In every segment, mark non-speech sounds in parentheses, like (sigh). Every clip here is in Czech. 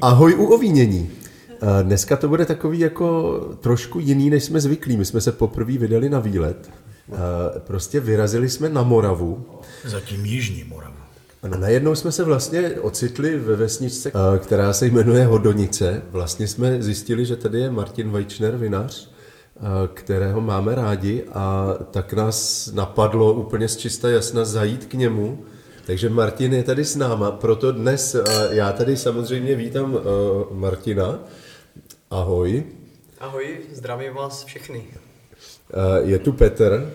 Ahoj u ovínění. Eh, Dneska to bude takový jako trošku jiný, než jsme zvyklí. My jsme se poprvé vydali na výlet. Eh, Prostě vyrazili jsme na Moravu. Zatím Jižní Moravu. A najednou jsme se vlastně ocitli ve vesničce, eh, která se jmenuje Hodonice. Vlastně jsme zjistili, že tady je Martin Vajčner, vinař, kterého máme rádi a tak nás napadlo úplně z čista jasna zajít k němu. Takže Martin je tady s náma, proto dnes eh, já tady samozřejmě vítám eh, Martina. Ahoj. Ahoj, zdravím vás všechny. Eh, Je tu Petr.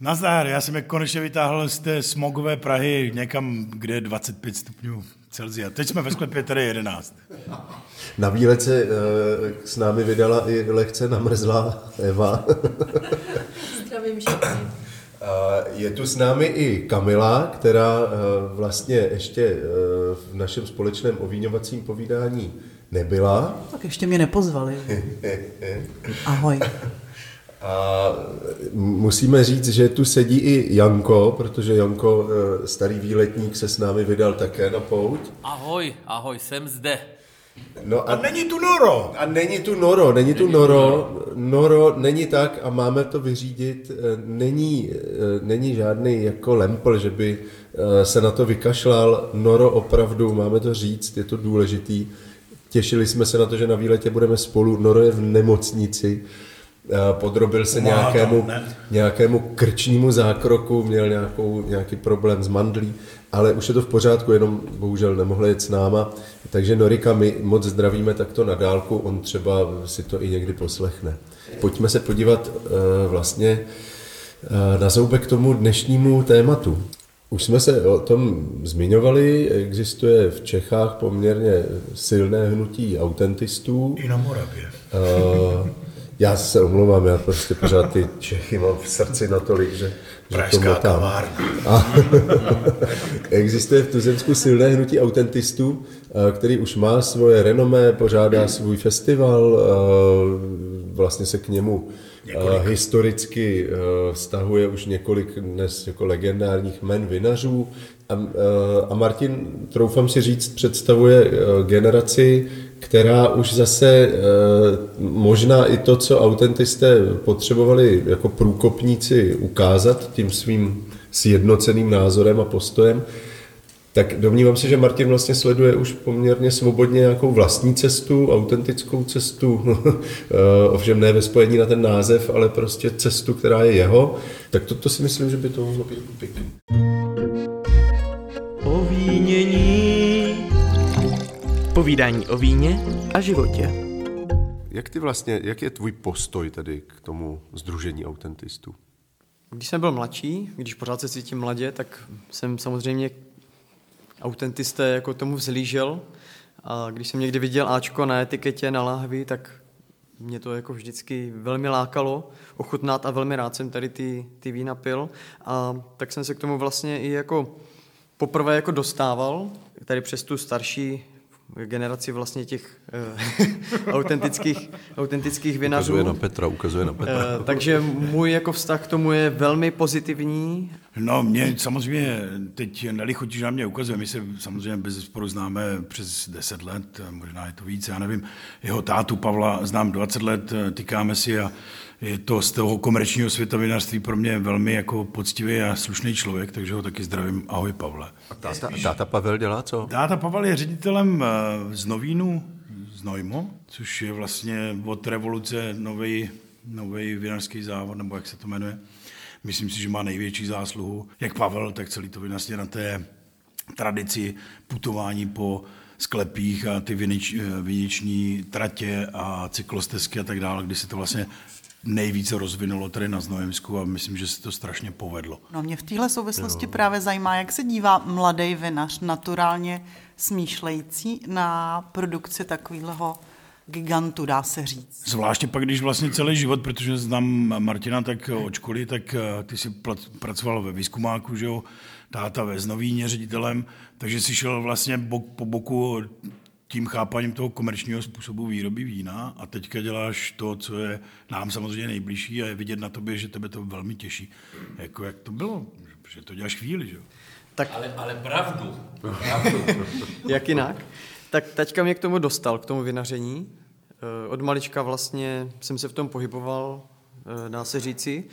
Nazdar, já jsem je konečně vytáhl z té smogové Prahy někam, kde je 25 stupňů Celsia. Teď jsme ve sklepě tady 11. Na výlet se eh, s námi vydala i lehce namrzlá Eva. Zdravím všechny. A Je tu s námi i Kamila, která eh, vlastně ještě eh, v našem společném ovíňovacím povídání nebyla. Tak ještě mě nepozvali. (laughs) Ahoj. A musíme říct, že tu sedí i Janko, protože Janko, eh, starý výletník, se s námi vydal také na pouť. Ahoj, ahoj, jsem zde. No A není tu Noro! A není tu Noro, není tu Noro, Noro. Není tak a máme to vyřídit, eh, není, eh, není žádný jako lempl, že by eh, se na to vykašlal, Noro opravdu, máme to říct, je to důležitý, těšili jsme se na to, že na výletě budeme spolu, Noro je v nemocnici, podrobil se nějakému, nějakému krčnímu zákroku, měl nějakou, nějaký problém s mandlí, ale už je to v pořádku, jenom bohužel nemohl jet s náma. Takže Norika, my moc zdravíme takto na dálku, on třeba si to i někdy poslechne. Pojďme se podívat eh, vlastně eh, na zoubek k tomu dnešnímu tématu. Už jsme se o tom zmiňovali, existuje v Čechách poměrně silné hnutí autentistů. I na Moravě. Uh, já se omlouvám, já prostě pořád ty Čechy mám v srdci natolik, že, Pražská kavárna. A (laughs) existuje v Tuzemsku silné hnutí autentistů, eh, který už má svoje renomé, pořádá svůj festival, eh, vlastně se k němu eh, historicky eh, vztahuje už několik dnes jako legendárních men vinařů. A, a Martin, troufám si říct, představuje generaci, která už zase eh, možná i to, co autentisté potřebovali jako průkopníci ukázat tím svým sjednoceným názorem a postojem, tak domnívám se, že Martin vlastně sleduje už poměrně svobodně nějakou vlastní cestu, autentickou cestu, (laughs) Eh, ovšem ne ve spojení na ten název, ale prostě cestu, která je jeho. Tak to, to si myslím, že by to mohlo být pěkný. Povídání o víně a životě. Jak ty vlastně, jak je tvůj postoj tedy k tomu združení autentistů? Když jsem byl mladší, když pořád se cítím mladě, tak jsem samozřejmě autentisté jako tomu vzlížel. A když jsem někdy viděl Ačko na etiketě, na láhvi, tak mě to jako vždycky velmi lákalo ochutnat a velmi rád jsem tady ty, ty vína pil. A tak jsem se k tomu vlastně i jako poprvé jako dostával, tady přes tu starší generaci vlastně těch (laughs) autentických, autentických vinařů. Ukazuje na Petra, ukazuje na Petra. Eh, takže můj jako vztah k tomu je velmi pozitivní. No, mě samozřejmě teď nelichotí, že na mě ukazuje. My se samozřejmě bez sporu známe přes 10 let, možná je to víc, já nevím. Jeho tátu Pavla znám 20 let, tykáme si a je to z toho komerčního světa vinařství pro mě velmi jako poctivý a slušný člověk, takže ho taky zdravím. Ahoj, Pavle. Táta, táta Pavel dělá co? Táta Pavel je ředitelem eh, z Novínu, z Nojmo, což je vlastně od revoluce nový nový vinařský závod, nebo jak se to jmenuje. Myslím si, že má největší zásluhu, jak Pavel, tak celý to vinařství na té tradici putování po sklepích a ty vinič, viniční tratě a cyklostezky a tak dále, kdy se to vlastně nejvíce rozvinulo tady na Znojemsku a myslím, že se to strašně povedlo. No mě v téhle souvislosti jo. právě zajímá, jak se dívá mladý vinař, naturálně smýšlející na produkci takového gigantu, dá se říct. Zvláště pak, když vlastně celý život, protože znám Martina tak od školy, tak eh, ty si pracoval ve výzkumáku, že jo, táta ve Znovíně ředitelem, takže si šel vlastně bok po boku tím chápaním toho komerčního způsobu výroby vína a teďka děláš to, co je nám samozřejmě nejbližší a je vidět na tobě, že tebe to velmi těší. Jako jak to bylo, že to děláš chvíli, že jo? Tak, ale, ale pravdu. pravdu. (laughs) jak jinak? Tak teďka mě k tomu dostal, k tomu vinaření. Eh, Od malička vlastně jsem se v tom pohyboval, eh, dá se říci.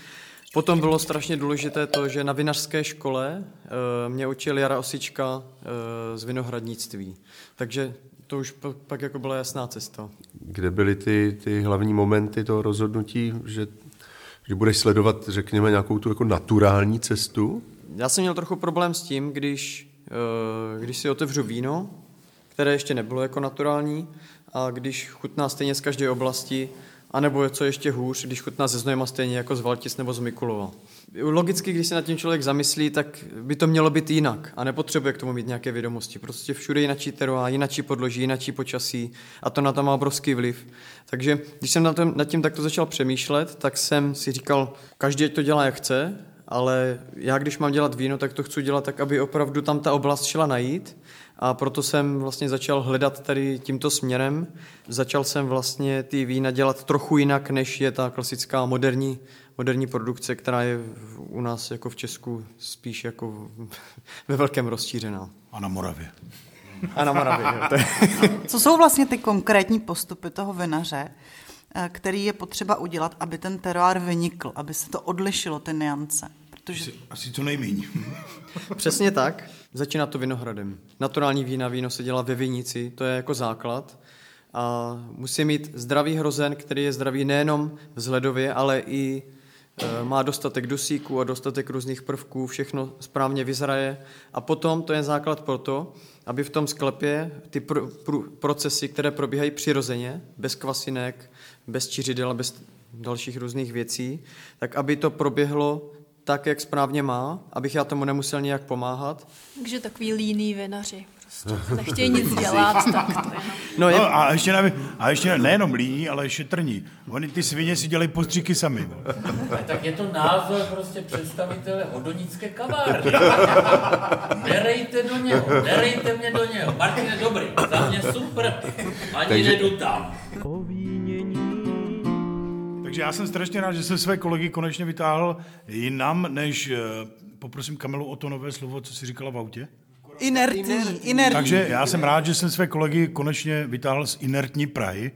Potom bylo strašně důležité to, že na vinařské škole eh, mě učil Jara Osička eh, z vinohradnictví. Takže to už pak, jako byla jasná cesta. Kde byly ty, ty hlavní momenty toho rozhodnutí, že, že budeš sledovat, řekněme, nějakou tu jako naturální cestu? Já jsem měl trochu problém s tím, když, eh, když si otevřu víno, které ještě nebylo jako naturální, a když chutná stejně z každé oblasti, anebo je co ještě hůř, když chutná ze Znojma stejně jako z Valtic nebo z Mikulova. Logicky, když se nad tím člověk zamyslí, tak by to mělo být jinak a nepotřebuje k tomu mít nějaké vědomosti. Prostě všude jinačí teroá, jinačí podloží, jinačí počasí a to na to má obrovský vliv. Takže když jsem nad tím, takto začal přemýšlet, tak jsem si říkal, každý to dělá jak chce, ale já když mám dělat víno, tak to chci dělat tak, aby opravdu tam ta oblast šla najít a proto jsem vlastně začal hledat tady tímto směrem. Začal jsem vlastně ty vína dělat trochu jinak, než je ta klasická moderní, moderní produkce, která je u nás jako v Česku spíš jako (laughs) ve velkém rozšířená. A na Moravě. A na Moravě. jo, to je- (laughs) Co jsou vlastně ty konkrétní postupy toho vinaře, eh, který je potřeba udělat, aby ten teroár vynikl, aby se to odlišilo, ty niance? Protože Asi, asi co nejméně. Přesně tak. Začíná to vinohradem. Naturální vína, víno se dělá ve vinici, to je jako základ. A musí mít zdravý hrozen, který je zdravý nejenom vzhledově, ale i e, má dostatek dusíků a dostatek různých prvků, všechno správně vyzraje. A potom to je základ pro to, aby v tom sklepě ty pr- pr- procesy, které probíhají přirozeně, bez kvasinek, bez čiřidel bez dalších různých věcí, tak aby to proběhlo tak, jak správně má, abych já tomu nemusel nějak pomáhat. Takže takový líný vinaři. Prostě nechtějí nic dělat, (laughs) tak to je. No, je, No, a ještě, ne, a ještě nejenom líní, ale šetrní. Oni ty svině si dělají postříky sami. no. Tak je to názor prostě představitele hodonické kavárny. Nerejte do něho, nerejte mě do něho. Martine, dobrý, za mě super, ani Takže- nedu tam. Takže já jsem strašně rád, že jsem své kolegy konečně vytáhl jinam, než eh, poprosím Kamilu o to nové slovo, co si říkala v autě. inertní, inertní. Takže já jsem rád, že jsem své kolegy konečně vytáhl z inertní Prahy,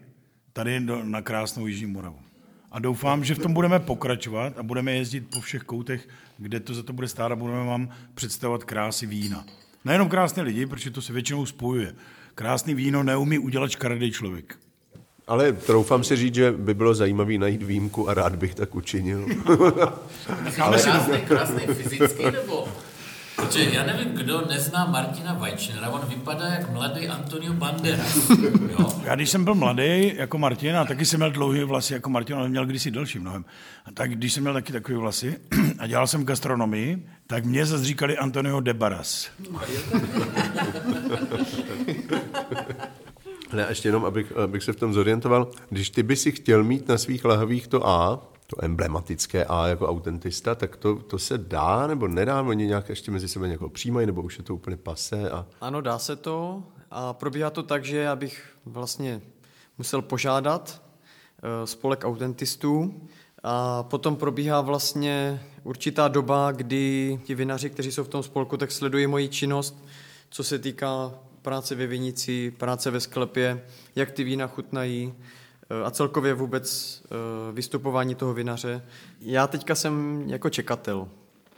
tady do, na krásnou Jižní Moravu. A doufám, že v tom budeme pokračovat a budeme jezdit po všech koutech, kde to za to bude stát a budeme vám představovat krásy vína. Nejenom krásné lidi, protože to se většinou spojuje. Krásný víno neumí udělat škaredý člověk. Ale troufám si říct, že by bylo zajímavé najít výjimku a rád bych tak učinil. (laughs) Krásný, krásný fyzicky, nebo? Protože já nevím, kdo nezná Martina Vajčnera, on vypadá jak mladý Antonio Banderas. Jo? (laughs) Já když jsem byl mladý jako Martin, a taky jsem měl dlouhé vlasy jako Martin, ale měl kdysi delší mnohem. A tak když jsem měl taky takové vlasy (clears throat) a dělal jsem gastronomii, tak mě zase říkali Antonio Debaras. Ne, ještě jenom, abych, abych se v tom zorientoval. Když ty by si chtěl mít na svých lahvích to A, to emblematické A jako autentista, tak to, to se dá nebo nedá? Oni nějak ještě mezi sebe někoho přijímají, nebo už je to úplně pasé? A... Ano, dá se to a probíhá to tak, že já bych vlastně musel požádat eh, spolek autentistů a potom probíhá vlastně určitá doba, kdy ti vinaři, kteří jsou v tom spolku, tak sledují moji činnost, co se týká práce ve vinici, práce ve sklepě, jak ty vína chutnají eh, a celkově vůbec eh, vystupování toho vinaře. Já teďka jsem jako čekatel.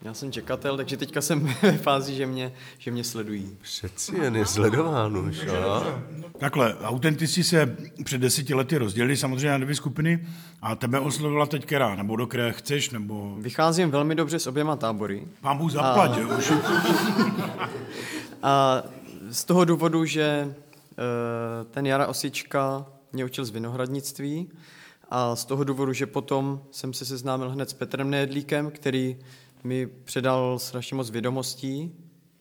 Já jsem čekatel, takže teďka jsem (laughs) ve fázi, že mě, že mě sledují. Přeci jen je sledován už. A? Takhle, autentici se před deseti lety rozdělili samozřejmě na dvě skupiny a tebe oslovila teď která, nebo do které chceš, nebo Vycházím velmi dobře s oběma tábory. pán Bůh zaplať, že už. A (laughs) z toho důvodu, že eh, ten Jara Osička mě učil z vinohradnictví a z toho důvodu, že potom jsem se seznámil hned s Petrem Nejedlíkem, který mi předal strašně moc vědomostí.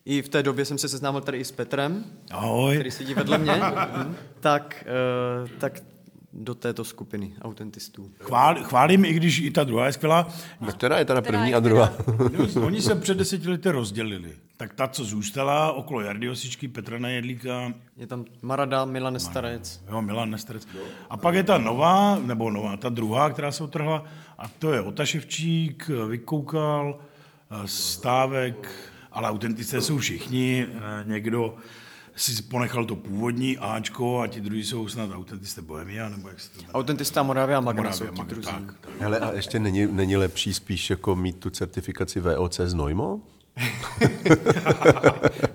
I v té době jsem se seznámil tady i s Petrem, Ahoj. který sedí vedle mě. (laughs) Tak, eh, tak do této skupiny autentistů. Chvál, chválím, i když i ta druhá je skvělá. No, která je teda Která první je a druhá? Oni se před deseti lety rozdělili. Tak ta, co zůstala okolo Jardy Osičky, Petra Nejedlíka, Je tam Marada, Milan Starec. jo, Milan Nestrec. A pak je ta nová, nebo nová, ta druhá, která se utrhla, a to je Otaševčík, Vykoukal, Stávek, ale autenticé jsou všichni. Eh, Někdo si ponechal to původní Ačko a ti druhý jsou snad autentisté Bohemia, nebo jak se to jmenuje? Autentista Moravia a Magna Moravia, jsou ti Magna, druzí. tak, tak. Hele, a ještě není, není lepší spíš jako mít tu certifikaci VOC z Nojmo?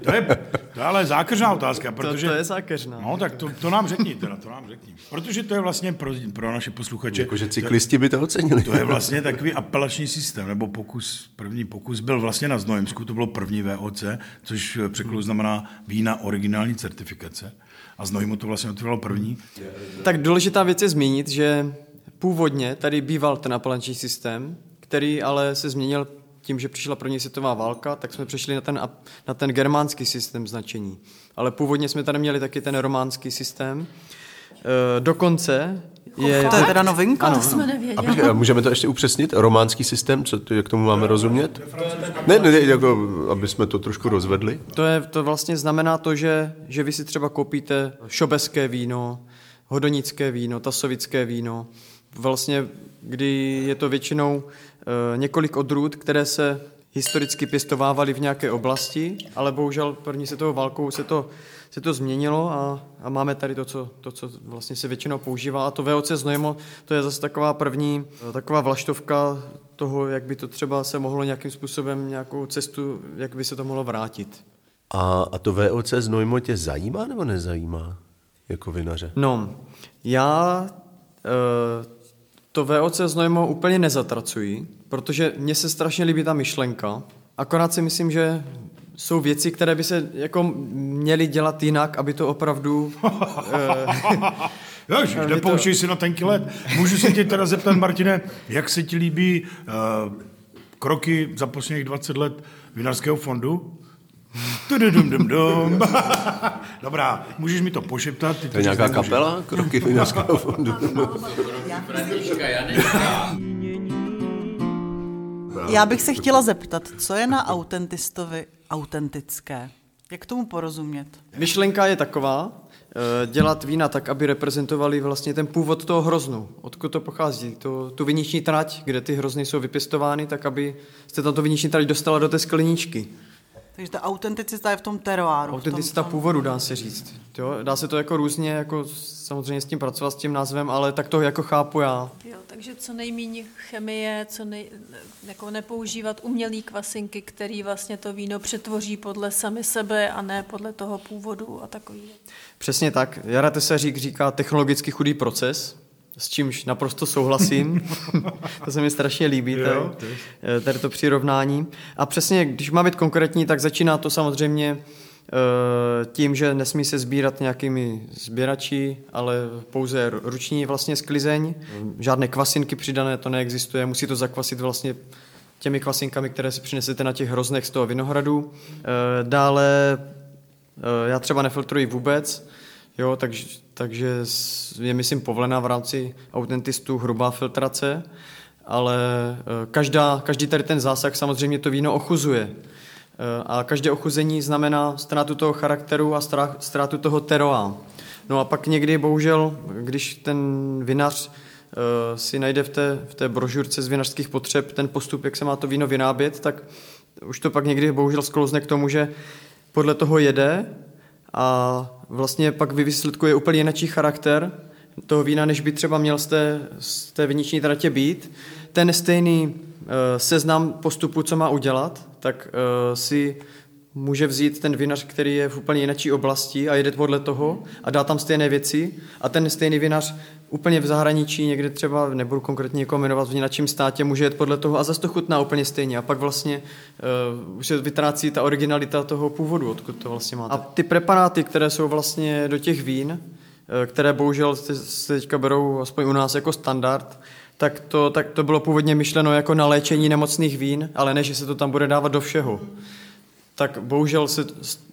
To je, to je ale zákeřná otázka, To, protože... to je zákeřná. No, tak to, to nám řekni teda, to nám řekni. Protože to je vlastně pro, pro naše posluchače... Jakože to- cyklisti by to ocenili. To je vlastně takový apelační systém, nebo pokus, první pokus byl vlastně na Znojemsku, to bylo první VOC, což překladu znamená vína originální certifikace. A Znojmu to vlastně otevřelo první. Tak důležitá věc je zmínit, že původně tady býval ten apelační systém, který ale se změnil tím, že přišla první světová válka, tak jsme přešli na ten, na ten germánský systém značení. Ale původně jsme tady měli taky ten románský systém. E, dokonce je... To je teda novinka. Ano, To jsme A nevěděli. počkej, a můžeme to ještě upřesnit? Románský systém, co, to- jak tomu máme rozumět? Ne, ne, ne, jako, aby jsme to trošku rozvedli. To, je, to vlastně znamená to, že, že vy si třeba koupíte šobeské víno, hodonické víno, tasovické víno, vlastně, kdy je to většinou několik odrůd, které se historicky pěstovávaly v nějaké oblasti, ale bohužel první světovou válkou se to, se to změnilo a, a máme tady to co, to, co vlastně se většinou používá. A to VOC Znojmo, to je zase taková první, e, taková vlaštovka toho, jak by to třeba se mohlo nějakým způsobem, nějakou cestu, jak by se to mohlo vrátit. A, a to VOC z Nojmo tě zajímá nebo nezajímá? Jako vinaře. No, já e, to VOC Znojmo úplně nezatracuji, protože mně se strašně líbí ta myšlenka. Akorát si myslím, že jsou věci, které by se jako měly dělat jinak, aby to opravdu... (laughs) Jož, Ale nepouštěj si na tenký let. Můžu se tě teda zeptat, Martine, jak se ti líbí uh, kroky za posledních 20 let Vinařského fondu? Tududum-dum-dum. (laughs) Dobrá, můžeš mi to pošeptat? Ty To je nějaká kapela? Kroky vinařského (laughs) fondu. Já bych se chtěla zeptat, co je na autentistovi autentické? Jak tomu porozumět? Myšlenka je taková, eh, dělat vína tak, aby reprezentovali vlastně ten původ toho hroznu. Odkud to pochází? To, tu viniční trať, kde ty hrozny jsou vypěstovány, tak aby jste tam tu viniční trať dostala do té skleničky. Takže ta autenticita je v tom teroáru. v tom- Autenticita původu, dá se říct. Jo? Dá se to jako různě, jako samozřejmě s tím pracovat, s tím názvem, ale tak to jako chápu já. Jo, takže co nejméně chemie, co nej, jako nepoužívat umělý kvasinky, který vlastně to víno přetvoří podle sami sebe a ne podle toho původu a takový. Přesně tak. Jara Tesařík říká technologicky chudý proces, s čímž naprosto souhlasím. (laughs) to se mi strašně líbí, Jo, tady, tady to přirovnání. A přesně, když má být konkrétní, tak začíná to samozřejmě eh, tím, že nesmí se sbírat nějakými sběrači, ale pouze ruční vlastně sklizeň. Žádné kvasinky přidané to neexistuje, musí to zakvasit vlastně těmi kvasinkami, které si přinesete na těch hroznech z toho vinohradu. Eh, Dále eh, já třeba nefiltruji vůbec, jo, takže, takže je myslím povolená v rámci autentistů hrubá filtrace, ale eh, každá, každý tady ten zásah samozřejmě to víno ochuzuje. Eh, A každé ochuzení znamená ztrátu toho charakteru a ztrátu toho teroa. No a pak někdy, bohužel, když ten vinař eh, si najde v té, v té brožurce z vinařských potřeb ten postup, jak se má to víno vyrábět, tak už to pak někdy bohužel sklouzne k tomu, že podle toho jede a vlastně pak vysledkuje úplně jiný charakter toho vína, než by třeba měl z té, z té viniční tratě být. Ten stejný eh, seznam postupu, co má udělat, tak eh, si může vzít ten vinař, který je v úplně jiné oblasti a jede podle toho a dá tam stejné věci a ten stejný vinař úplně v zahraničí, někde třeba, nebudu konkrétně někoho jmenovat, v jináčím státě, může jet podle toho a zase to chutná úplně stejně a pak vlastně uh, už se vytrácí ta originalita toho původu, odkud to vlastně máte. A ty preparáty, které jsou vlastně do těch vín, eh, které bohužel se teďka berou aspoň u nás jako standard, tak to, tak to bylo původně myšleno jako na léčení nemocných vín, ale ne, že se to tam bude dávat do všeho tak bohužel se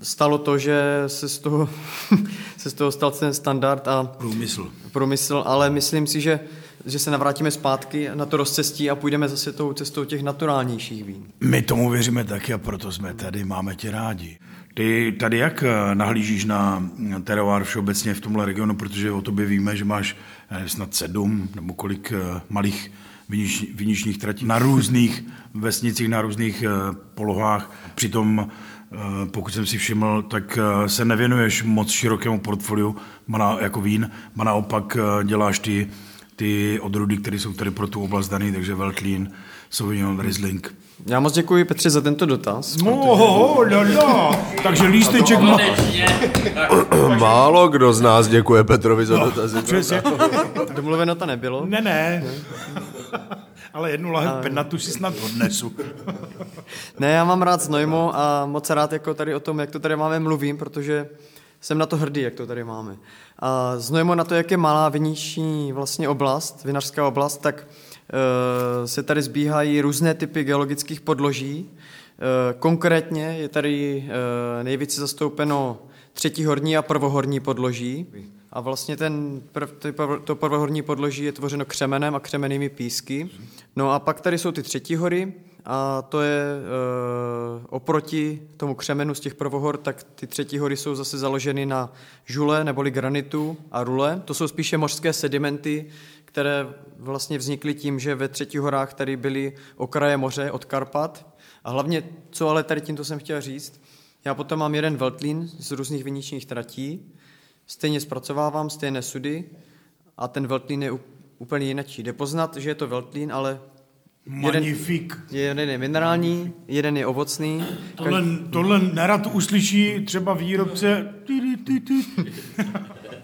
stalo to, že se z toho, (laughs) se z toho stal ten standard a Průmysl. průmysl, ale myslím si, že, že se navrátíme zpátky na to rozcestí a půjdeme zase tou cestou těch naturálnějších vín. My tomu věříme taky a proto jsme tady, máme tě rádi. Ty tady jak eh, nahlížíš na teroár všeobecně v tomhle regionu, protože o tobě víme, že máš eh, snad sedm nebo kolik eh, malých vinič, viničních tratí na různých vesnicích, na různých eh, polohách. Přitom eh, pokud jsem si všiml, tak eh, se nevěnuješ moc širokému portfoliu mana, jako vín, a naopak děláš ty, ty odrůdy, které jsou tady pro tu oblast daný, takže Veltlín, Sauvignon, Riesling. Já moc děkuji Petře za tento dotaz. Oh, la, la. Takže lísteček má... (coughs) Málo kdo z nás děkuje Petrovi za dotazy. Přesně. Domluveno to nebylo. Ne, ne. (laughs) Ale jednu lahev penatu si snad odnesu. (laughs) Ne, já mám rád Znojmo a moc rád jako tady o tom, jak to tady máme, mluvím, protože jsem na to hrdý, jak to tady máme. A Znojmo na to, jak je malá viniční vlastně oblast, vinařská oblast, tak e, se tady zbíhají různé typy geologických podloží. E, konkrétně je tady e, nejvíce zastoupeno třetí horní a prvohorní podloží. A vlastně ten, to prvohorní podloží je tvořeno křemenem a křemenými písky. No a pak tady jsou ty třetí hory, a to je e, oproti tomu křemenu z těch prvohor, tak ty třetí hory jsou zase založeny na žule neboli granitu a rule. To jsou spíše mořské sedimenty, které vlastně vznikly tím, že ve třetích horách tady byly okraje moře od Karpat. A hlavně, co ale tady tímto jsem chtěl říct, já potom mám jeden veltlín z různých viničních tratí, stejně zpracovávám stejné sudy a ten veltlín je úplně jinačí. Jde poznat, že je to veltlín, ale Magnifik. jeden je minerální, jeden je ovocný. Tohle, tohle nerad uslyší třeba výrobce.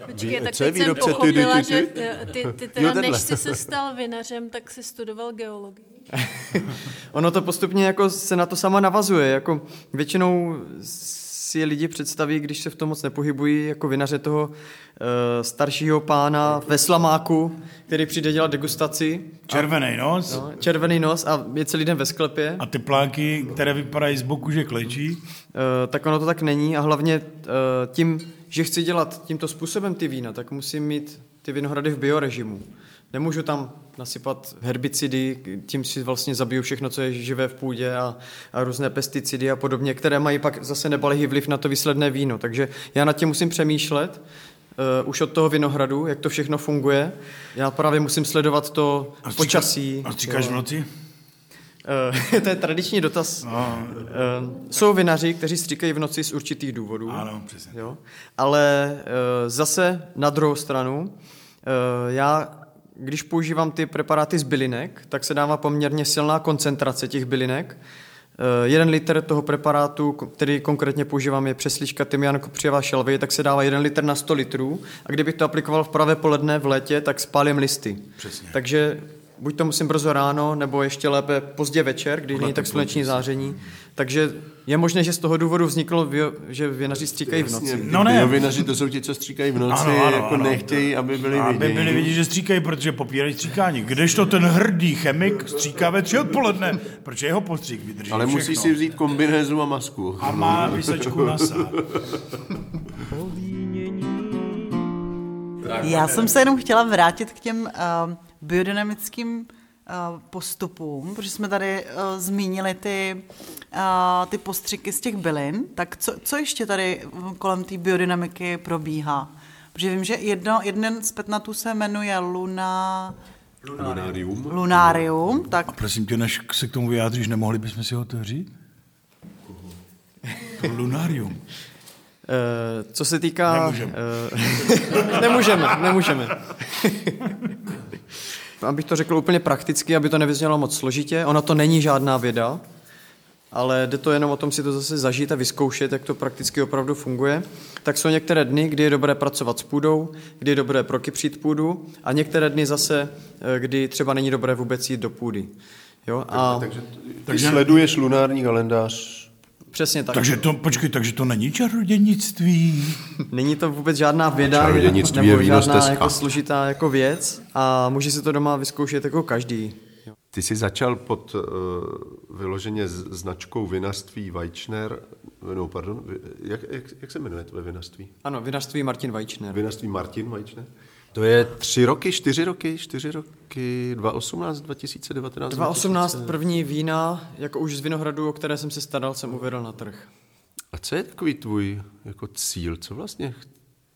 Počkej, tak teď jsem pochopila, ty, ty, že ty? eh, ty, ty Jo, teda, tenhle. než jsi se stal vinařem, tak jsi studoval geologii. (laughs) Ono to postupně jako se na to sama navazuje. Jako většinou si lidi představí, když se v tom moc nepohybují, jako vinaře toho e, staršího pána ve slamáku, který přijde dělat degustaci. Červený nos No, červený nos a je celý den ve sklepě. a tepláky, které vypadají z boku, že klečí. Eh, tak ono to tak není a hlavně eh, tím, že chci dělat tímto způsobem ty vína, tak musím mít ty vinohrady v biorežimu. Nemůžu tam nasypat herbicidy, tím si vlastně zabiju všechno, co je živé v půdě a, a různé pesticidy a podobně, které mají pak zase nebalý vliv na to výsledné víno. Takže já nad tím musím přemýšlet, uh, už od toho vinohradu, jak to všechno funguje. Já právě musím sledovat to A stříka- počasí. A stříkáš v noci? Eh, (laughs) to je tradiční dotaz. No. Eh, jsou vinaři, kteří stříkají v noci z určitých důvodů. Ano, přesně. Jo? Ale zase na druhou stranu, já, když používám ty preparáty z bylinek, tak se dává poměrně silná koncentrace těch bylinek. Eh, Jeden litr toho preparátu, který konkrétně používám, je přeslička tymian kopřivá šelvy, tak se dává jeden litr na 100 litrů a kdybych to aplikoval v pravé poledne v létě, tak spálím listy. Přesně. Takže buď to musím brzo ráno, nebo ještě lépe pozdě večer, kdy není tak sluneční záření. Takže je možné, že z toho důvodu vzniklo, že vinaři stříkají v noci. No ne. Biovinaři to jsou ti, co stříkají v noci, Ano, ano, jako ano. nechtějí, aby byli Aby vidění. byli vidět, že stříkají, protože popírají stříkání. Kdežto ten hrdý chemik stříká ve tři odpoledne, protože jeho postřík vydrží Ale musí všechno. si vzít kombinézu a masku. A má vysačku na sád. Já jsem se jenom chtěla vrátit k těm uh, biodynamickým uh, postupům, protože jsme tady uh, zmínili ty, uh, ty postřiky z těch bylin. Tak co, co ještě tady kolem té biodynamiky probíhá? Protože vím, že jedno, jeden z petnatů se jmenuje Luna... Lunárium. Lunarium, tak Prosím tě, než se k tomu vyjádříš, nemohli bychom si ho otevřít? To lunárium. Eh, Co se týká... Nemůžeme. eh, (laughs) nemůžeme, nemůžeme. Abych to řekl úplně prakticky, aby to nevyznělo moc složitě, ono to není žádná věda, ale jde to jenom o tom si to zase zažít a vyzkoušet, jak to prakticky opravdu funguje. Tak jsou některé dny, kdy je dobré pracovat s půdou, kdy je dobré prokypřít půdu a některé dny zase, eh, kdy třeba není dobré vůbec jít do půdy. Jo? A Takže ty sleduješ lunární kalendář. Přesně tak. Takže to, počkej, takže to není čarodějnictví. (laughs) Není to vůbec žádná věda Čarodějnictví nebo je víno žádná jako složitá jako věc a může si to doma vyzkoušet jako každý. Ty jsi začal pod uh, vyloženě značkou vinařství Weichner, no pardon, jak, jak, jak se jmenuje tvoje vinařství? Ano, vinařství Martin Weichner. Vinařství Martin Weichner? To je tři roky, čtyři roky, čtyři roky, 2018, 2019, 2018 první vína, jako už z Vinohradu, o které jsem se staral, jsem uvedl na trh. A co je takový tvůj jako cíl? Co vlastně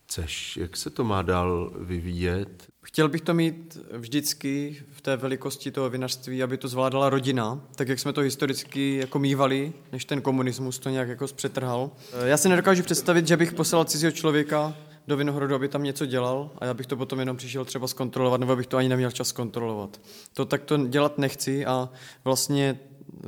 chceš? Jak se to má dál vyvíjet? Chtěl bych to mít vždycky v té velikosti toho vinařství, aby to zvládala rodina, tak jak jsme to historicky jako mývali, než ten komunismus to nějak jako zpřetrhal. Já si nedokážu představit, že bych poslal cizího člověka do Vinohradu, aby tam něco dělal a já bych to potom jenom přišel třeba zkontrolovat, nebo bych to ani neměl čas kontrolovat. To tak to dělat nechci a vlastně eh,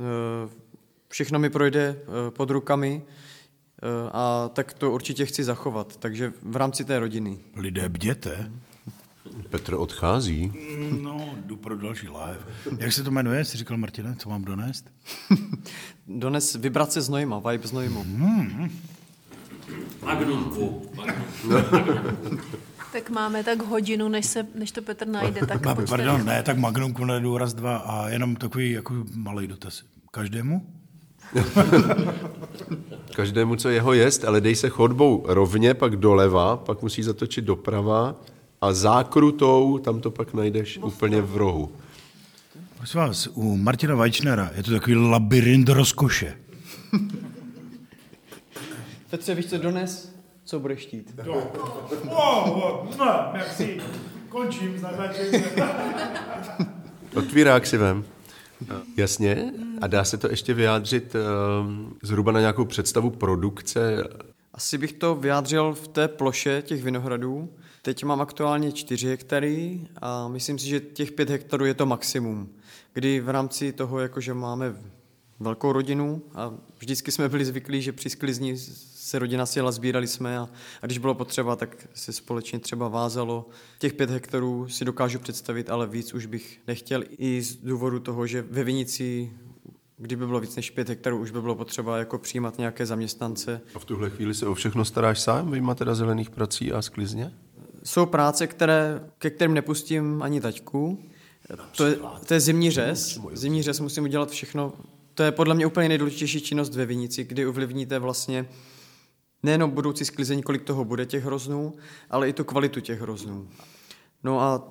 všechno mi projde eh, pod rukami eh, a tak to určitě chci zachovat, takže v rámci té rodiny. Lidé bděte. Petr odchází. No, jdu pro další live. Jak se to jmenuje? Jsi říkal, Martine, co mám donést? (laughs) Dones vibrace z Nojma, vibe z Nojmu. Magnum Q. Magnum. (laughs) Tak máme tak hodinu, než, se, než to Petr najde, tak Ma-. Pardon, ne, tak Magnum Kunledu raz, dva a jenom takový jako malý dotaz. Každému? (laughs) Každému, co jeho jest, ale dej se chodbou rovně, pak doleva, pak musí zatočit doprava a zákrutou tam to pak najdeš úplně v rohu. Prosím vás, u Martina Weičnera je to takový labirint rozkoše. (laughs) Petře, víš co dones? Co budeš štít? Oh, no, merci. Končím s natáčením. Otvírák si vem. Jasně. A dá se to ještě vyjádřit um, zhruba na nějakou představu produkce? Asi bych to vyjádřil v té ploše těch vinohradů. Teď mám aktuálně 4 hektary a myslím si, že těch 5 hektarů je to maximum. Kdy v rámci toho, jakože máme velkou rodinu a vždycky jsme byli zvyklí, že při sklizni se rodina sjela, sbírali jsme a, a když bylo potřeba, tak se společně třeba vázalo. Těch pět hektarů si dokážu představit, ale víc už bych nechtěl i z důvodu toho, že ve Vinici kdyby bylo víc než pět hektarů, už by bylo potřeba jako přijímat nějaké zaměstnance. A v tuhle chvíli se o všechno staráš sám, vyjma teda zelených prací a sklizně? Jsou práce, které, ke kterým nepustím ani taťku. To je, to je zimní řez. Zimní řez musím udělat všechno. To je podle mě úplně nejdůležitější činnost ve Vinici, kdy ovlivníte vlastně nejenom budoucí sklizení, kolik toho bude těch hroznů, ale i tu kvalitu těch hroznů. No a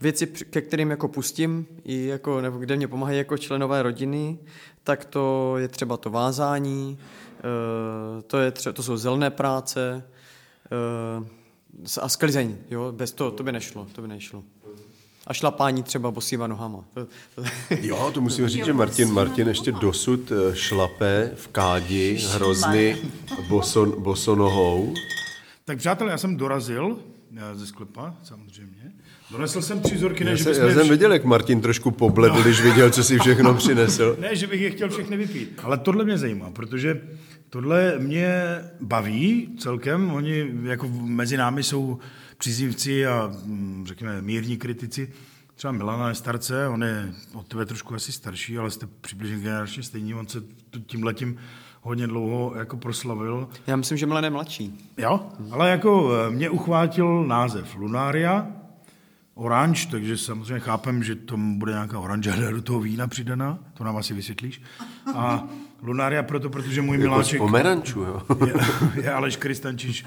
věci, ke kterým jako pustím, i jako, nebo kde mě pomáhají jako členové rodiny, tak to je třeba to vázání, eh, to, je tře- to jsou zelené práce eh, a sklizení. Jo? Bez toho to by nešlo, to by nešlo. A šlapání třeba bosýma nohama. Jo, to musím říct, že Martin, Martin ještě dosud eh, šlape v kádi hrozny boson, bosonohou. Tak přátelé, já jsem dorazil eh, ze sklepa, samozřejmě. Donesl jsem tři vzorky, ne, Já, bychom já jsem vš- viděl, jak Martin trošku pobledl, když viděl, co si všechno přinesl. Ne, že bych je chtěl všechny vypít, ale tohle mě zajímá, protože tohle mě baví celkem. Oni jako mezi námi jsou příznivci a mm, řekněme mírní kritici. Třeba Milana je starce, on je od tebe trošku asi starší, ale jste přibližně generačně stejní. On se t- tímhletím hodně dlouho jako proslavil. já myslím, že Milan je mladší. Jo, ale jako eh, mě uchvátil název Lunária, oranž, takže samozřejmě chápem, že tam bude nějaká oranžáda do toho vína přidaná, to nám asi vysvětlíš. A Lunária proto, protože můj Jako z miláček pomerančů, jo. (laughs) je, je Aleš Kristančič,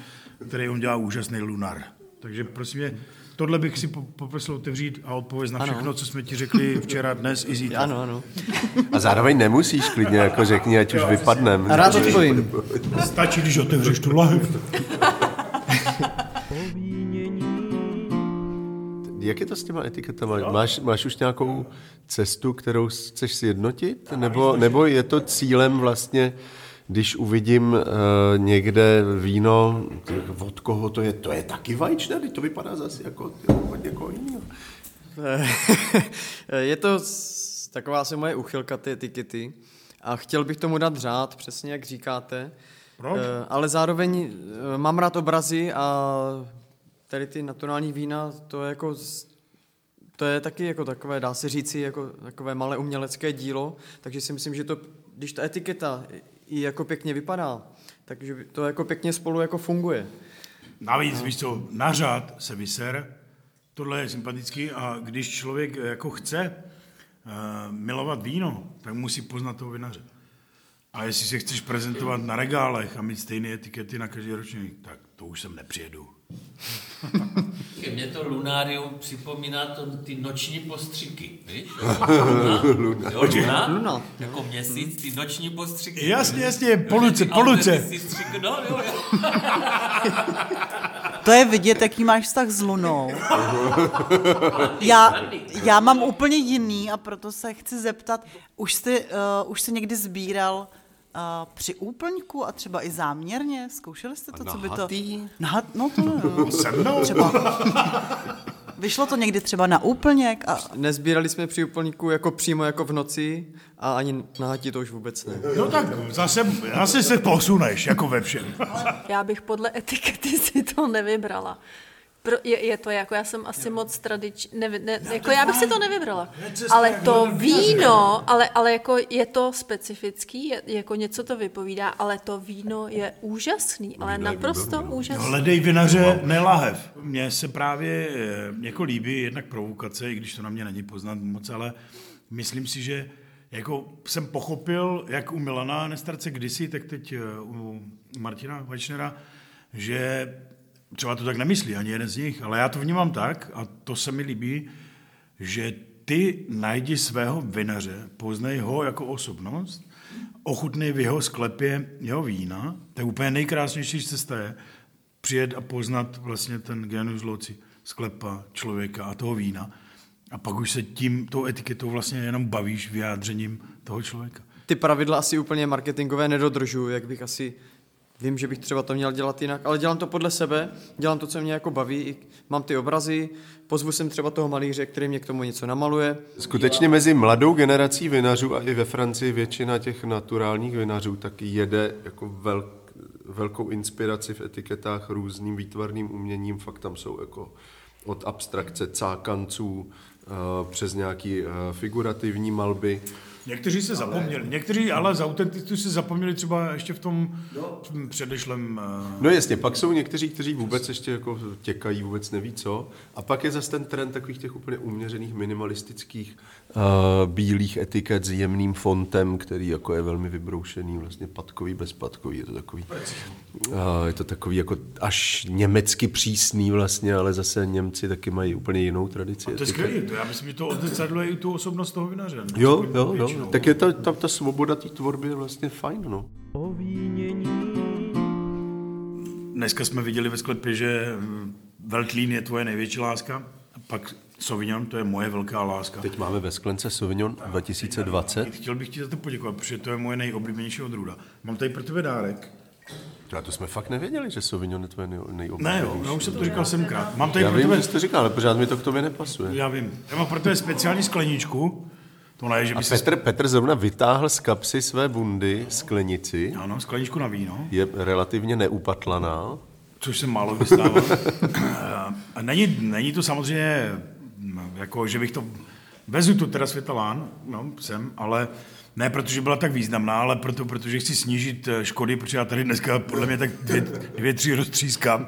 který on dělá úžasný lunar. Takže prosím mě, tohle bych si po- poprosil otevřít a odpověď na Ano. všechno, co jsme ti řekli včera, dnes i zítra. Ano, ano. A zároveň nemusíš klidně, jako řekni, ať už vypadnem. A rád odpovím. Stačí, když otevřeš tu lahev. (laughs) Jak je to s těma etiketama? Máš, máš už nějakou cestu, kterou chceš sjednotit? Nebo, nebo je to cílem vlastně, když uvidím uh, někde víno, tak od koho to je? To je taky vajčné, to vypadá zase jako od někoho jiného. (laughs) je to taková asi moje uchylka, ty etikety. A chtěl bych tomu dát řád, přesně jak říkáte. Proč? Eh, Ale zároveň eh, mám rád obrazy a tady ty naturální vína, to je jako z- to je taky jako takové, dá se říci, jako takové malé umělecké dílo, takže si myslím, že to, když ta etiketa i jako pěkně vypadá, takže to jako pěkně spolu jako funguje. Navíc, víš co, na řád se vyser, tohle je sympatický a když člověk jako chce uh, milovat víno, tak musí poznat toho vinaře. A jestli se chceš prezentovat na regálech a mít stejné etikety na každý ročník, tak to už sem nepřijedu. Mně to lunárium připomíná to, ty noční postřiky, víš? (laughs) Luna. Jo, luna. Luna. Jako měsíc, ty noční postřiky. Jasně, jasně, po Jo, že luce, ty po luce. autobusy si střik- No, jo, jo. To je vidět, jaký máš vztah s Lunou. Já, já mám úplně jiný a proto se chci zeptat, už jsi, uh, už jsi někdy sbíral uh, při úplňku a třeba i záměrně? Zkoušeli jste to, co by to... nahatý? Nahat, no to ne. (laughs) Se mnou? Třeba. (laughs) Vyšlo to někdy třeba na úplněk a Nezbírali jsme při úplníku jako přímo jako v noci a ani na hatí to už vůbec ne. No tak zase, zase se posuneš, jako ve všem. Já bych podle etikety si to nevybrala. Pro, je, je to jako, já jsem asi moc tradič, ne, ne, jako já bych si to nevybrala. Ale to víno, ale, ale jako je to specifický, je, jako něco to vypovídá, ale to víno je úžasný, ale naprosto úžasný. Hledej vinaře, ne lahev. Mně se právě eh, jako líbí jednak provokace, i když to na mě není poznat moc, ale myslím si, že jako jsem pochopil, jak u Milana Nestarce kdysi, tak teď eh, u Martina Vajčnera, že třeba to tak nemyslí ani jeden z nich, ale já to vnímám tak, a to se mi líbí, že ty najdi svého vinaře, poznej ho jako osobnost, ochutnej v jeho sklepě jeho vína, to je úplně nejkrásnější cesta je přijet a poznat vlastně ten genius loci sklepa člověka a toho vína. A pak už se tím, tou etiketou vlastně jenom bavíš vyjádřením toho člověka. Ty pravidla asi úplně marketingové nedodržuju, jak bych asi Vím, že bych třeba to měl dělat jinak, ale dělám to podle sebe, dělám to, co mě jako baví, mám ty obrazy, pozvu jsem třeba toho malíře, který mě k tomu něco namaluje. Skutečně mezi mladou generací vinařů a i ve Francii většina těch naturálních vinařů taky jede jako velk, velkou inspiraci v etiketách různým výtvarným uměním. Fakt tam jsou jako od abstrakce cákanců eh, přes nějaký eh, figurativní malby. Někteří se zapomněli, někteří ale z autentistů se zapomněli třeba ještě v tom v předešlém... eh, No jasně, pak jsou někteří, kteří vůbec ještě jako těkají, vůbec neví co. A pak je zase ten trend takových těch úplně uměřených minimalistických uh, bílých etiket s jemným fontem, který jako je velmi vybroušený, vlastně patkový, bezpatkový. Je to takový, uh, je to takový jako až německy přísný vlastně, ale zase Němci taky mají úplně jinou tradici. To je skvělé, to já myslím, že to odzrcadluje i tu osobnost toho vinaře. no. Jo, jo, jo. Tak je ta, ta, ta svoboda té tvorby je vlastně fajn, no. Dneska jsme viděli ve sklepě, že Veltlín je tvoje největší láska, a pak Sauvignon, to je moje velká láska. Teď máme ve sklence Sauvignon 2020. Chtěl bych ti za to poděkovat, protože to je moje nejoblíbenější odrůda. Mám tady pro tebe dárek. A to jsme fakt nevěděli, že Sauvignon je tvoje nej, Ne, nejoblíbenější. jo, já už jsem to říkal semkrát. Mám tady Já pro vím, tebe, že jste říkal, ale pořád mi to k tobě nepasuje. já vím, já mám pro tebe speciální skleničku. To ne, že A by se... Petr, Petr zrovna vytáhl z kapsy své bundy sklenici. Ano, skleničku na víno. Je relativně neupatlaná. což se málo. (laughs) A není, není to samozřejmě, jako, že bych to, vezu to teda světelán, no, jsem, ale ne protože byla tak významná, ale proto, protože chci snížit eh, škody, protože já tady dneska podle mě tak dvě, dvě tři roztřískám.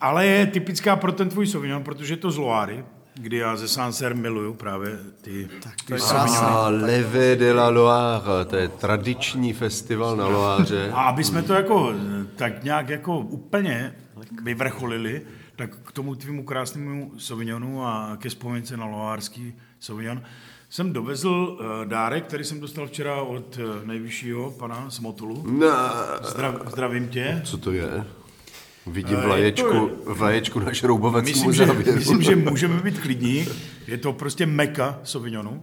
Ale je typická pro ten tvůj Sauvignon, protože je to z Loary, kdy já ze Sancer miluju právě ty, ty Sauvignony. A Leve de la Loire, to je tradiční festival na Loáře. A aby jsme to jako eh, tak nějak jako úplně vyvrcholili, tak k tomu tvému krásnému Sauvignonu a ke vzpomínce na loárský Sauvignon jsem dovezl eh, dárek, který jsem dostal včera od eh, nejvyššího pana z Motulu. No, Zdrav, zdravím tě. co to je? Vidím Eh, je vlaječku, to- vlaječku na šroubovacímu Myslím že, závěru. myslím, že můžeme být klidní. Je to prostě meka Sauvignonu.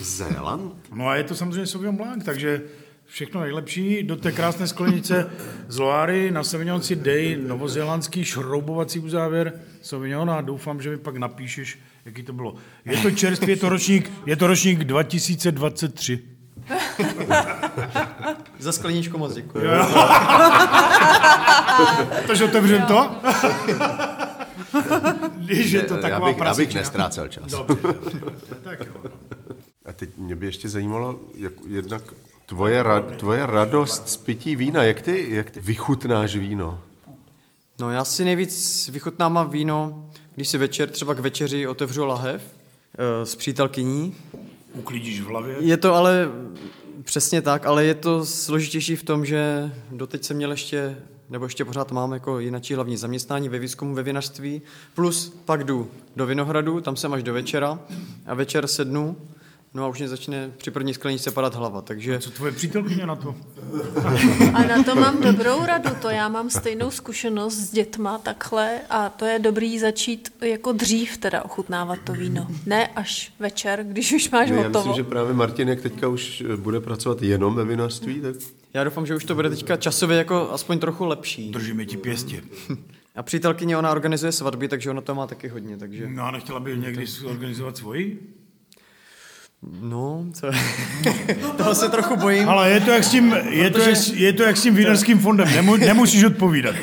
Zéland? No a je to samozřejmě Sauvignon Blanc, takže všechno nejlepší do té krásné sklenice z Loary na Sauvignon si dej novozélandský šroubovací uzávěr Sauvignon a doufám, že mi pak napíšeš, jaký to bylo. Je to čerstvý, je to ročník, je to ročník 2023. Za skleničku moc děkuji. Takže otevřem to? Když je to já taková bych, já bych nestrácel čas. Dobře, dobře, dobře, tak jo. A teď mě by ještě zajímalo, jak, jednak tvoje, ra, tvoje radost z pití vína. Jak ty, jak ty vychutnáš víno? No já si nejvíc vychutnám víno, když si večer, třeba k večeři otevřu lahev eh, s přítelkyní. Uklidíš v hlavě? Je to ale přesně tak, ale je to složitější v tom, že doteď jsem měl ještě, nebo ještě pořád mám jako jinačí hlavní zaměstnání ve výzkumu ve vinařství, plus pak jdu do Vinohradu, tam jsem až do večera a večer sednu No a už mě začne při první skleničce padat hlava, takže... Co tvoje přítelkyně na to? A na to mám dobrou radu, to já mám stejnou zkušenost s dětma takhle a to je dobrý začít jako dřív teda ochutnávat to víno. Ne až večer, když už máš Ne, já hotovo. myslím, že právě Martin, jak teďka už eh, bude pracovat jenom ve vinařství, tak Já doufám, že už to bude teďka časově jako aspoň trochu lepší. Držíme ti pěstě. (laughs) A přítelkyně, ona organizuje svatby, takže ona to má taky hodně, takže... No a nechtěla by někdy organizovat svoji? No, co... Toho se trochu bojím. Ale je to jak s tím, je to, jak, je to jak s tím vinařským fondem, Nemu, nemusíš odpovídat.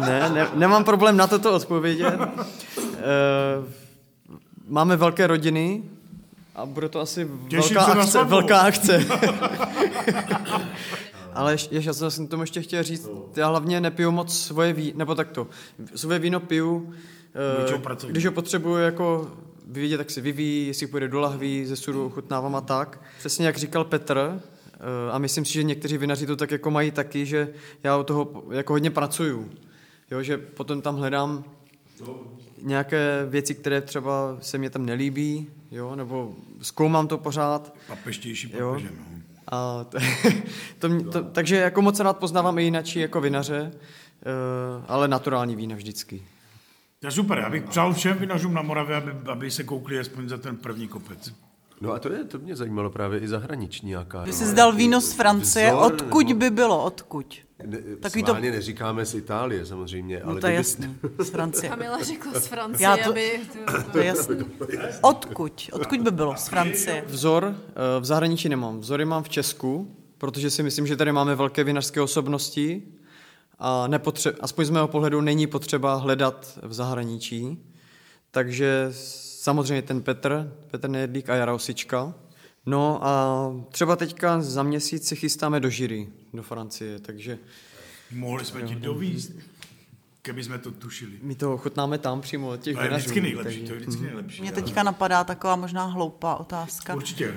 Ne, ne, nemám problém na toto odpovědět. Uh, máme velké rodiny a bude to asi Těším velká akce, velká akce. (laughs) Ale ještě, já jsem tomu ještě chtěl říct, já hlavně nepiju moc svoje víno, nebo takto, svoje víno piju, eh, pracovní. když ho potřebuju jako vyvidět, tak si vyvíjí, jestli půjde do lahví, ze sudu ochutnávám a tak. Přesně jak říkal Petr, eh, a myslím si, že někteří vinaři to tak jako mají taky, že já u toho jako hodně pracuju. Jo, že potom tam hledám nějaké věci, které třeba se mě tam nelíbí, jo, nebo zkoumám to pořád. Papeštější Jo. papežem. No. A to, (laughs) to, mě- to, takže jako moc rád poznávám i jinačí jako vinaře, eh, ale naturální vína vždycky. To je super, já bych přál všem vinařům na Moravě, aby, aby se koukli aspoň za ten první kopec. No a to je, to mě zajímalo právě i zahraniční nějaká. Ty no, jsi zdal jaký víno z Francie, vzor, odkud nebo- by bylo, odkud? Ne, Takový to- neříkáme z Itálie samozřejmě, No ale to je kdyby- jasný, z Francie. Kamila řekla z Francie, Já to- aby... To je jasný. Odkud? Odkud by bylo? Z Francie. Vzor eh, v zahraničí nemám. Vzory mám v Česku, protože si myslím, že tady máme velké vinařské osobnosti a nepotře- aspoň z mého pohledu není potřeba hledat v zahraničí. Takže samozřejmě ten Petr, Petr Nejedlík a Jara Osička. No a třeba teďka za měsíc se chystáme do Žiry, do Francie, takže Mohli jsme ti dovízt, keby jsme to tušili. my to ochutnáme tam přímo od těch To je vždycky nejlepší, takže- to je vždycky nejlepší. Mě teďka napadá taková možná hloupá otázka. Určitě.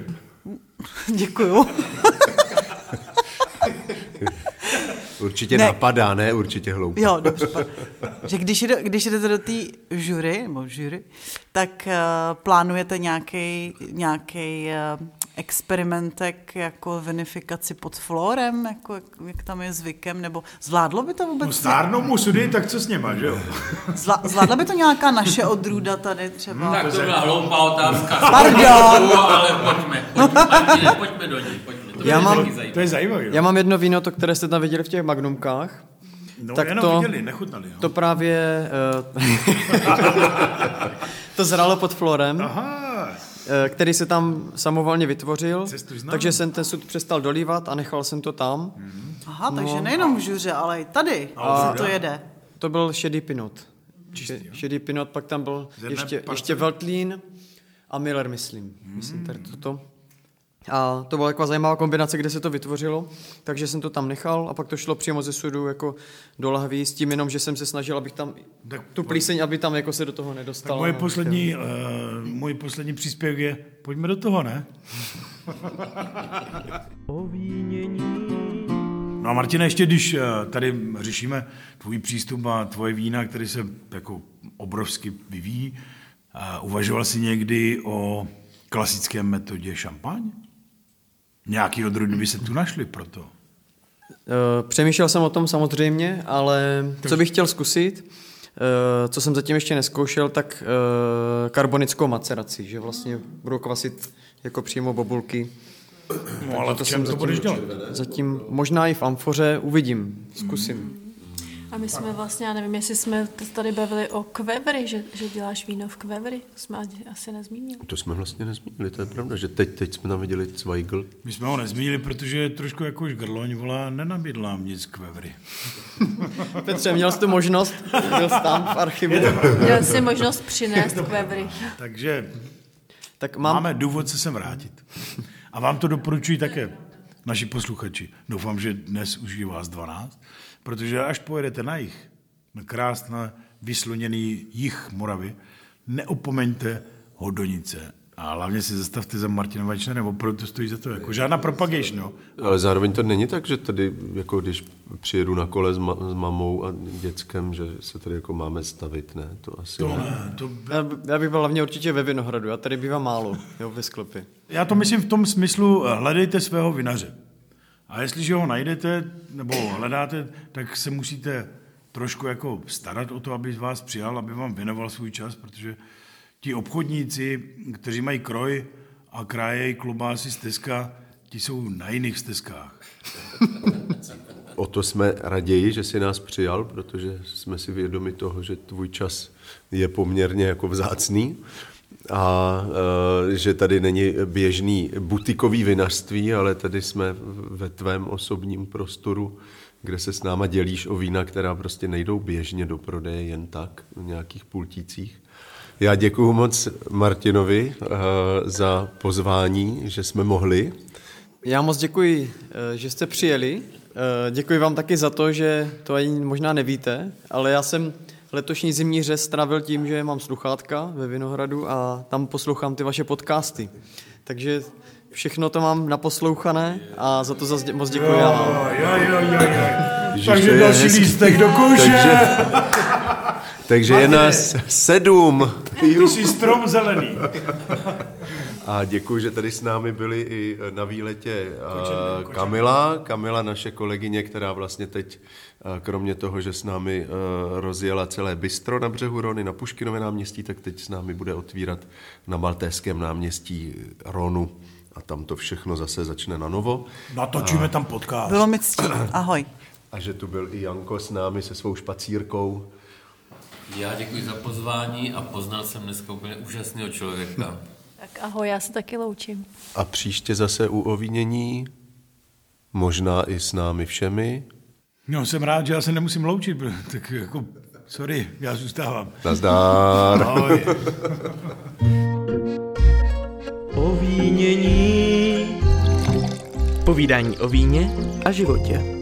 (laughs) Děkuju. (laughs) Určitě Ne. napadá, ne určitě hloupě. Jo, dobře. Že když, jde, když jdete do té jury, nebo jury, tak uh, plánujete nějaký nějaký uh, experimentek jako vinifikaci pod florem, jako, jak, jak tam je zvykem, nebo zvládlo by to No vůbec? stárnou mu sudy, tak co s něma, že jo? Zvla, zvládla by to nějaká naše odrůda tady třeba? Tak to byla hloupá otázka. Pardon. Ale pojďme, pojďme, pojďme do ní, pojďme. To Já mám- taky To je zajímavé. Já mám jedno víno, to, které jste tam viděli v těch magnumkách. no, tak jenom to- viděli, nechutnali. No. To právě... Uh, (laughs) to zralo pod florem, Aha, eh, který se tam samovolně vytvořil, takže jsem ten sud přestal dolívat a nechal jsem to tam. Aha, takže nejenom v žuře, ale i tady se to jede. To byl šedý pinot. Še, šedý pinot, pak tam byl ještě, ještě Veltlín a Miller, myslím. Myslím tady toto. A to byla taková zajímavá kombinace, kde se to vytvořilo, takže jsem to tam nechal a pak to šlo přímo ze sudu jako do lahví s tím jenom, že jsem se snažil, abych tam Tak tu plíseň, aby tam jako se do toho nedostala. moje no. poslední, uh, můj poslední příspěvek je, pojďme do toho, ne? (laughs) No a Martina, ještě když eh, tady řešíme tvůj přístup a tvoje vína, který se jako obrovsky vyvíjí, uh, uvažoval jsi někdy o klasické metodě šampaň? Nějaký odrůdy by se tu našli proto. Eh, Přemýšlel jsem o tom samozřejmě, ale co bych chtěl zkusit, eh, co jsem zatím ještě neskoušel, tak eh, karbonickou maceraci, že vlastně budu kvasit jako přímo bobulky. No ale to v čem jsem to budeš dělat? Zatím možná i v amfoře, uvidím, zkusím. A my jsme vlastně, já nevím, jestli jsme tady bavili o kvevry, že, že děláš víno v kvevry. To jsme asi nezmínili. To jsme vlastně nezmínili, to je pravda, že teď, teď jsme tam viděli Zweigl. My jsme ho nezmínili, protože je trošku jako žgrloň, volá, nenabídl nám nic kvevry. (laughs) Petře, měl jsi tu možnost, byl jsi tam v archivu. Měl jsi možnost přinést kvevry. Takže Tak mám, máme důvod se sem vrátit. A vám to doporučuji také, naši posluchači. Doufám, že dnes už je vás 12, protože až pojedete na jich, na krásně vysloněný jich Moravy, neopomeňte Hodonice A hlavně si zastavte za Martina Vajčna, nebo protestují za to. Jako žádná propagation, no. Ale zároveň to není tak, že tady, jako když přijedu na kole s, ma- s mamou a dětskem, že se tady jako máme stavit, ne? To asi To ne. to, Já, by- já bych byl hlavně určitě ve Vinohradu, já tady bývám málo, jo, ve sklepě. já to myslím v tom smyslu, hledejte svého vinaře. A jestliže ho najdete, nebo ho hledáte, tak se musíte trošku jako starat o to, aby vás přijal, aby vám věnoval svůj čas, protože ti obchodníci, kteří mají kroj a krájejí klobásy z Teska, ti jsou na jiných stezkách. O to jsme raději, že si nás přijal, protože jsme si vědomi toho, že tvůj čas je poměrně jako vzácný a e, že tady není běžný butikový vinařství, ale tady jsme ve tvém osobním prostoru, kde se s náma dělíš o vína, která prostě nejdou běžně do prodeje jen tak, v nějakých pultících. Já děkuji moc Martinovi e, za pozvání, že jsme mohli. Já moc děkuji, eh, že jste přijeli. Děkuji vám taky za to, že to ani možná nevíte, ale já jsem letošní zimní řez strávil tím, že mám sluchátka ve Vinohradu a tam poslouchám ty vaše podcasty. Takže všechno to mám naposlouchané a za to zase moc děkuji. Jo, jo, jo, jo. To Takže je další hezký. lístek do kouše. Takže, (laughs) takže je nás sedm. Ty jsi strom zelený. A děkuji, že tady s námi byli i na výletě eh, Kamila. Kamila, naše kolegyně, která vlastně teď, eh, kromě toho, že s námi rozjela celé bistro na břehu Rony na Puškinově náměstí, tak teď s námi bude otvírat na Maltéském náměstí Ronu. A tam to všechno zase začne na novo. Natočíme tam podcast. Bylo mi ctí. Ahoj. A že tu byl i Janko s námi se svou špacírkou. Já děkuji za pozvání a poznal jsem dneska úplně úžasného člověka. Tak ahoj, já se taky loučím. A příště zase u ovínění, možná i s námi všemi. No, jsem rád, že já se nemusím loučit, tak jako, sorry, já zůstávám. Nazdár. Ahoj. Ovínění. Povídání o víně a životě.